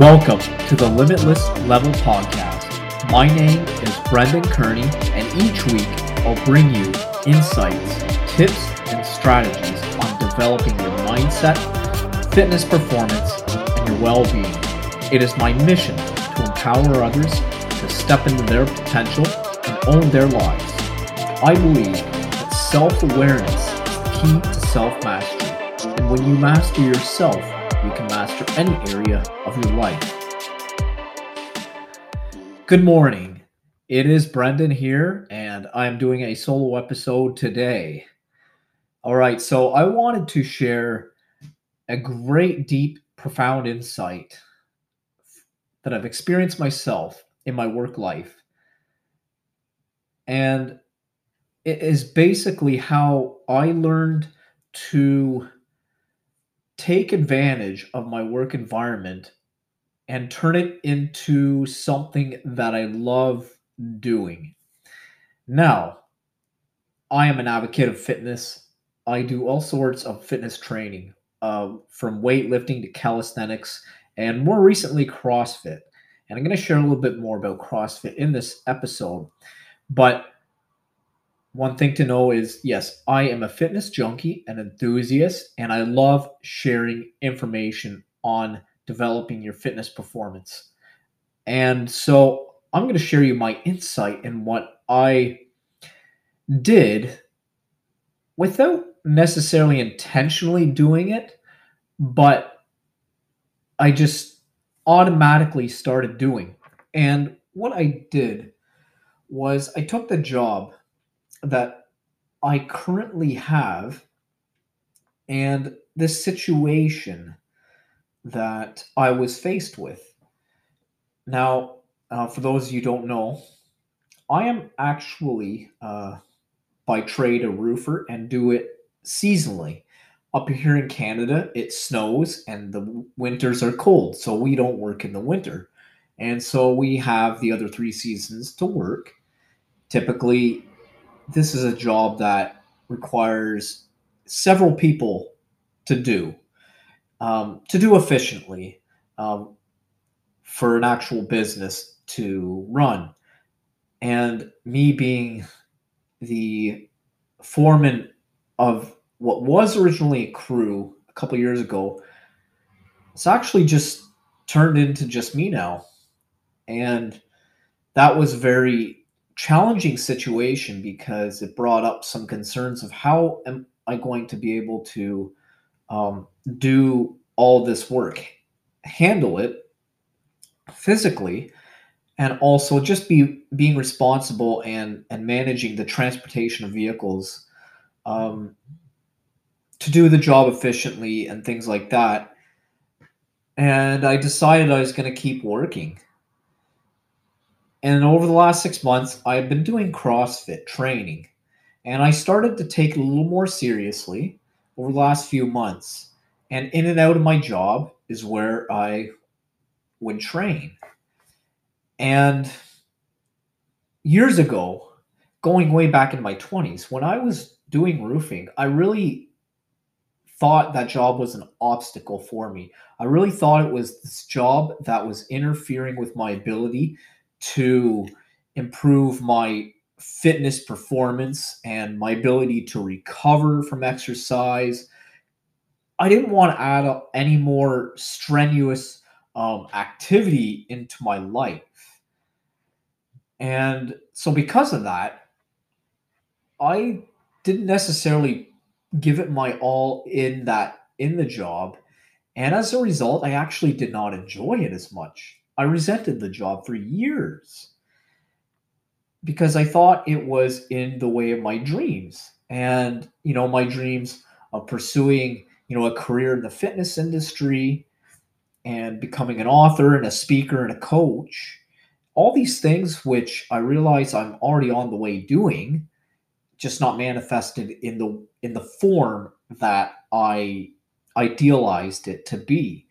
Welcome to the Limitless Level Podcast. My name is Brendan Kearney, and each week I'll bring you insights, tips, and strategies on developing your mindset, fitness performance, and your well being. It is my mission to empower others to step into their potential and own their lives. I believe that self awareness is key to self mastery, and when you master yourself, you can master any area of your life. Good morning. It is Brendan here, and I'm doing a solo episode today. All right, so I wanted to share a great, deep, profound insight that I've experienced myself in my work life. And it is basically how I learned to take advantage of my work environment and turn it into something that I love doing. Now, I am an advocate of fitness. I do all sorts of fitness training, uh, from weightlifting to calisthenics, and more recently, CrossFit. And I'm going to share a little bit more about CrossFit in this episode. But one thing to know is yes, I am a fitness junkie, and enthusiast, and I love sharing information on developing your fitness performance. And so I'm going to share you my insight in what I did without necessarily intentionally doing it, but I just automatically started doing. And what I did was I took the job that I currently have and this situation that I was faced with. Now, uh, for those you don't know, I am actually uh, by trade a roofer and do it seasonally. Up here in Canada, it snows and the winters are cold, so we don't work in the winter. And so we have the other three seasons to work. Typically, this is a job that requires several people to do um, to do efficiently um, for an actual business to run. And me being the foreman of what was originally a crew a couple years ago it's actually just turned into just me now. And that was very challenging situation because it brought up some concerns of how am I going to be able to um, do all this work, handle it physically, and also just be being responsible and and managing the transportation of vehicles um, to do the job efficiently and things like that. And I decided I was going to keep working and over the last six months, I've been doing CrossFit training. And I started to take it a little more seriously over the last few months. And in and out of my job is where I would train. And years ago, going way back in my 20s, when I was doing roofing, I really thought that job was an obstacle for me. I really thought it was this job that was interfering with my ability to improve my fitness performance and my ability to recover from exercise. I didn't want to add any more strenuous um, activity into my life. And so, because of that, I didn't necessarily give it my all in that in the job. And as a result, I actually did not enjoy it as much. I resented the job for years because I thought it was in the way of my dreams. And, you know, my dreams of pursuing, you know, a career in the fitness industry and becoming an author and a speaker and a coach. All these things which I realize I'm already on the way doing, just not manifested in the in the form that I idealized it to be.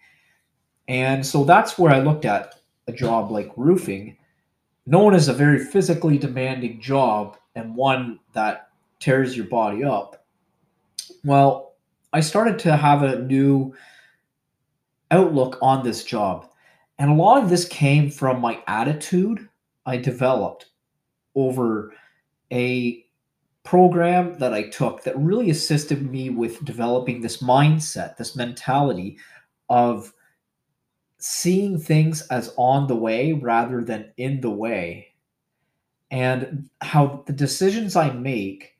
And so that's where I looked at a job like roofing, known as a very physically demanding job and one that tears your body up. Well, I started to have a new outlook on this job. And a lot of this came from my attitude I developed over a program that I took that really assisted me with developing this mindset, this mentality of seeing things as on the way rather than in the way. And how the decisions I make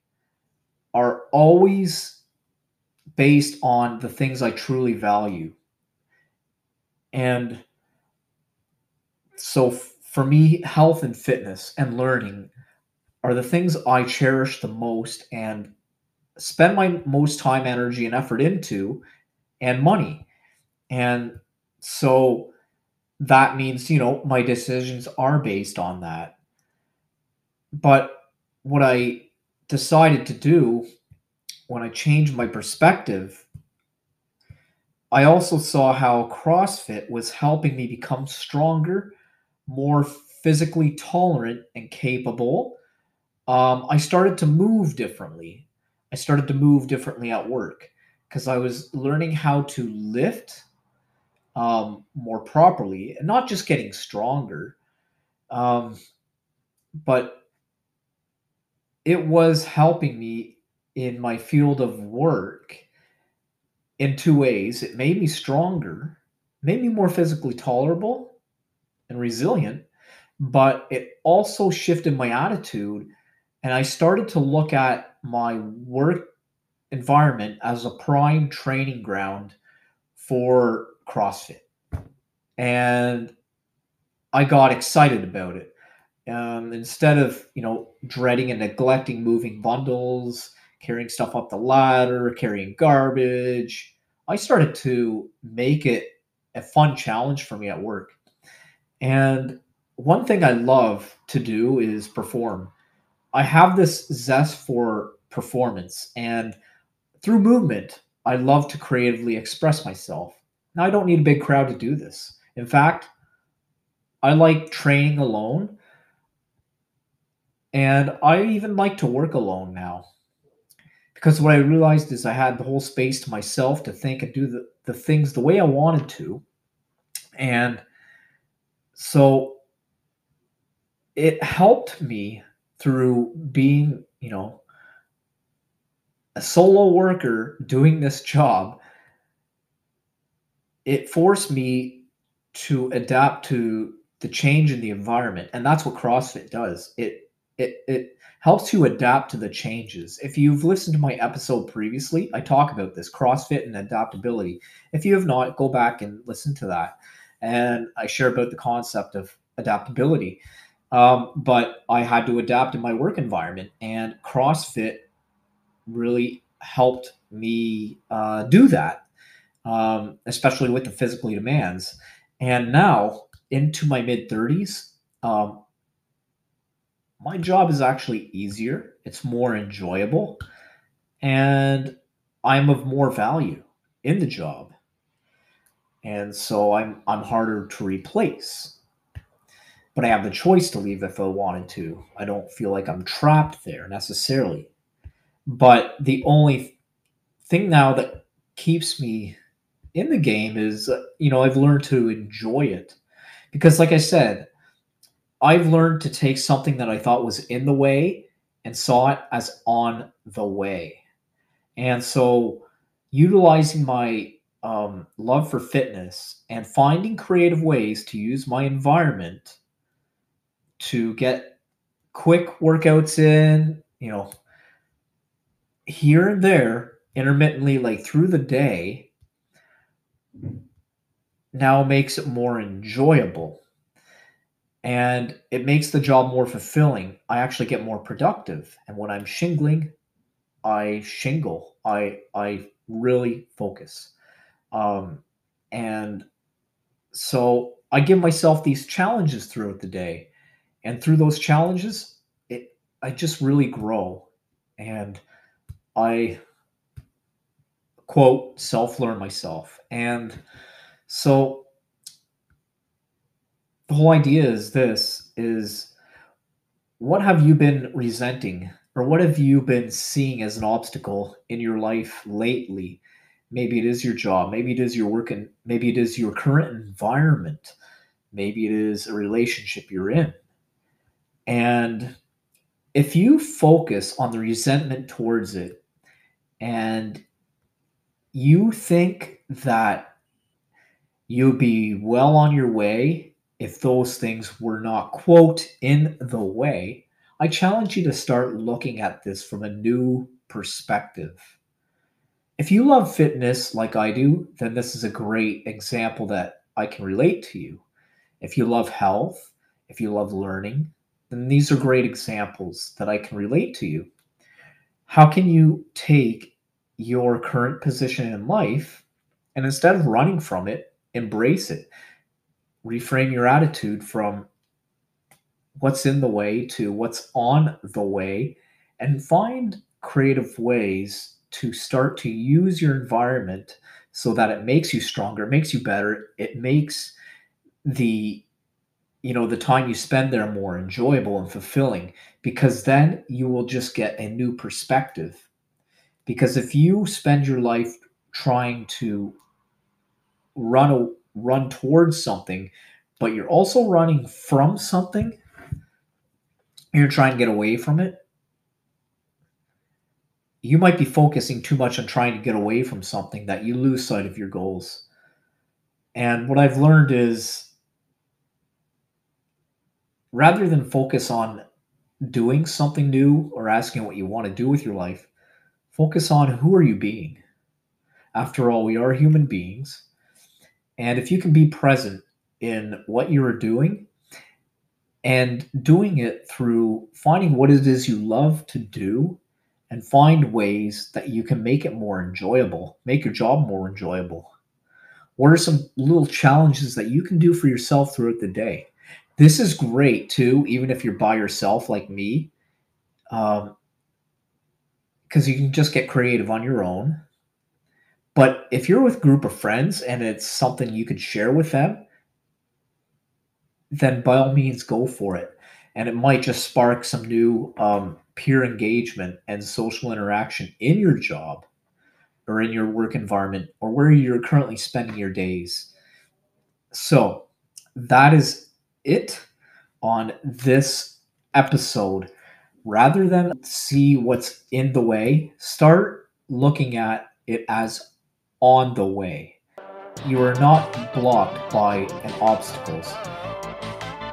are always based on the things I truly value. And so for me, health and fitness and learning are the things I cherish the most and spend my most time, energy, and effort into, and money. And so that means, you know, my decisions are based on that. But what I decided to do when I changed my perspective, I also saw how CrossFit was helping me become stronger, more physically tolerant and capable. Um, I started to move differently. I started to move differently at work because I was learning how to lift um, more properly and not just getting stronger. Um, but it was helping me in my field of work in two ways. It made me stronger, made me more physically tolerable and resilient, but it also shifted my attitude. And I started to look at my work environment as a prime training ground for CrossFit. And I got excited about it. Um, instead of you know dreading and neglecting moving bundles, carrying stuff up the ladder, carrying garbage, I started to make it a fun challenge for me at work. And one thing I love to do is perform. I have this zest for performance, and through movement, I love to creatively express myself. Now, I don't need a big crowd to do this. In fact, I like training alone and I even like to work alone now. Because what I realized is I had the whole space to myself to think and do the, the things the way I wanted to. And so it helped me through being, you know, a solo worker doing this job. It forced me to adapt to the change in the environment. And that's what CrossFit does. It it it helps you adapt to the changes. If you've listened to my episode previously, I talk about this CrossFit and adaptability. If you have not, go back and listen to that. And I share about the concept of adaptability. Um, but I had to adapt in my work environment, and CrossFit really helped me uh, do that, um, especially with the physically demands. And now, into my mid 30s, um, my job is actually easier, it's more enjoyable, and I'm of more value in the job. And so I'm I'm harder to replace. But I have the choice to leave if I wanted to. I don't feel like I'm trapped there necessarily. But the only thing now that keeps me in the game is, you know, I've learned to enjoy it. Because, like I said, I've learned to take something that I thought was in the way and saw it as on the way. And so, utilizing my um, love for fitness and finding creative ways to use my environment to get quick workouts in, you know, here and there, intermittently, like through the day, now makes it more enjoyable and it makes the job more fulfilling. I actually get more productive. And when I'm shingling, I shingle. I I really focus. Um, and so I give myself these challenges throughout the day. And through those challenges, it I just really grow. And I quote self-learn myself. And so the whole idea is this is what have you been resenting or what have you been seeing as an obstacle in your life lately maybe it is your job maybe it is your work and maybe it is your current environment maybe it is a relationship you're in. And if you focus on the resentment towards it and you think that you'll be well on your way if those things were not, quote, in the way, I challenge you to start looking at this from a new perspective. If you love fitness like I do, then this is a great example that I can relate to you. If you love health, if you love learning, then these are great examples that I can relate to you. How can you take your current position in life and instead of running from it, embrace it? Reframe your attitude from what's in the way to what's on the way and find creative ways to start to use your environment so that it makes you stronger, makes you better, it makes the you know the time you spend there more enjoyable and fulfilling because then you will just get a new perspective because if you spend your life trying to run a, run towards something but you're also running from something you're trying to get away from it you might be focusing too much on trying to get away from something that you lose sight of your goals and what i've learned is rather than focus on doing something new or asking what you want to do with your life, focus on who are you being. After all, we are human beings. And if you can be present in what you are doing and doing it through finding what it is you love to do and find ways that you can make it more enjoyable, make your job more enjoyable. What are some little challenges that you can do for yourself throughout the day? This is great too, even if you're by yourself like me, because um, you can just get creative on your own. But if you're with a group of friends and it's something you could share with them, then by all means go for it. And it might just spark some new um, peer engagement and social interaction in your job or in your work environment or where you're currently spending your days. So that is it on this episode. Rather than see what's in the way, start looking at it as on the way. You are not blocked by an obstacles.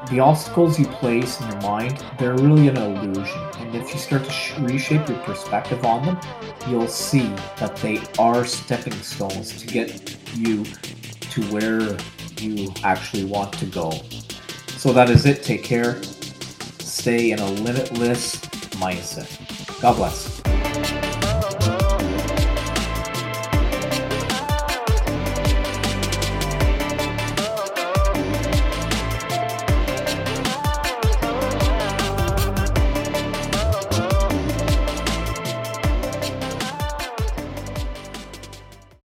The obstacles you place in your mind, they're really an illusion. And if you start to sh- reshape your perspective on them, you'll see that they are stepping stones to get you to where you actually want to go. So that is it. Take care. Stay in a limitless mindset. God bless.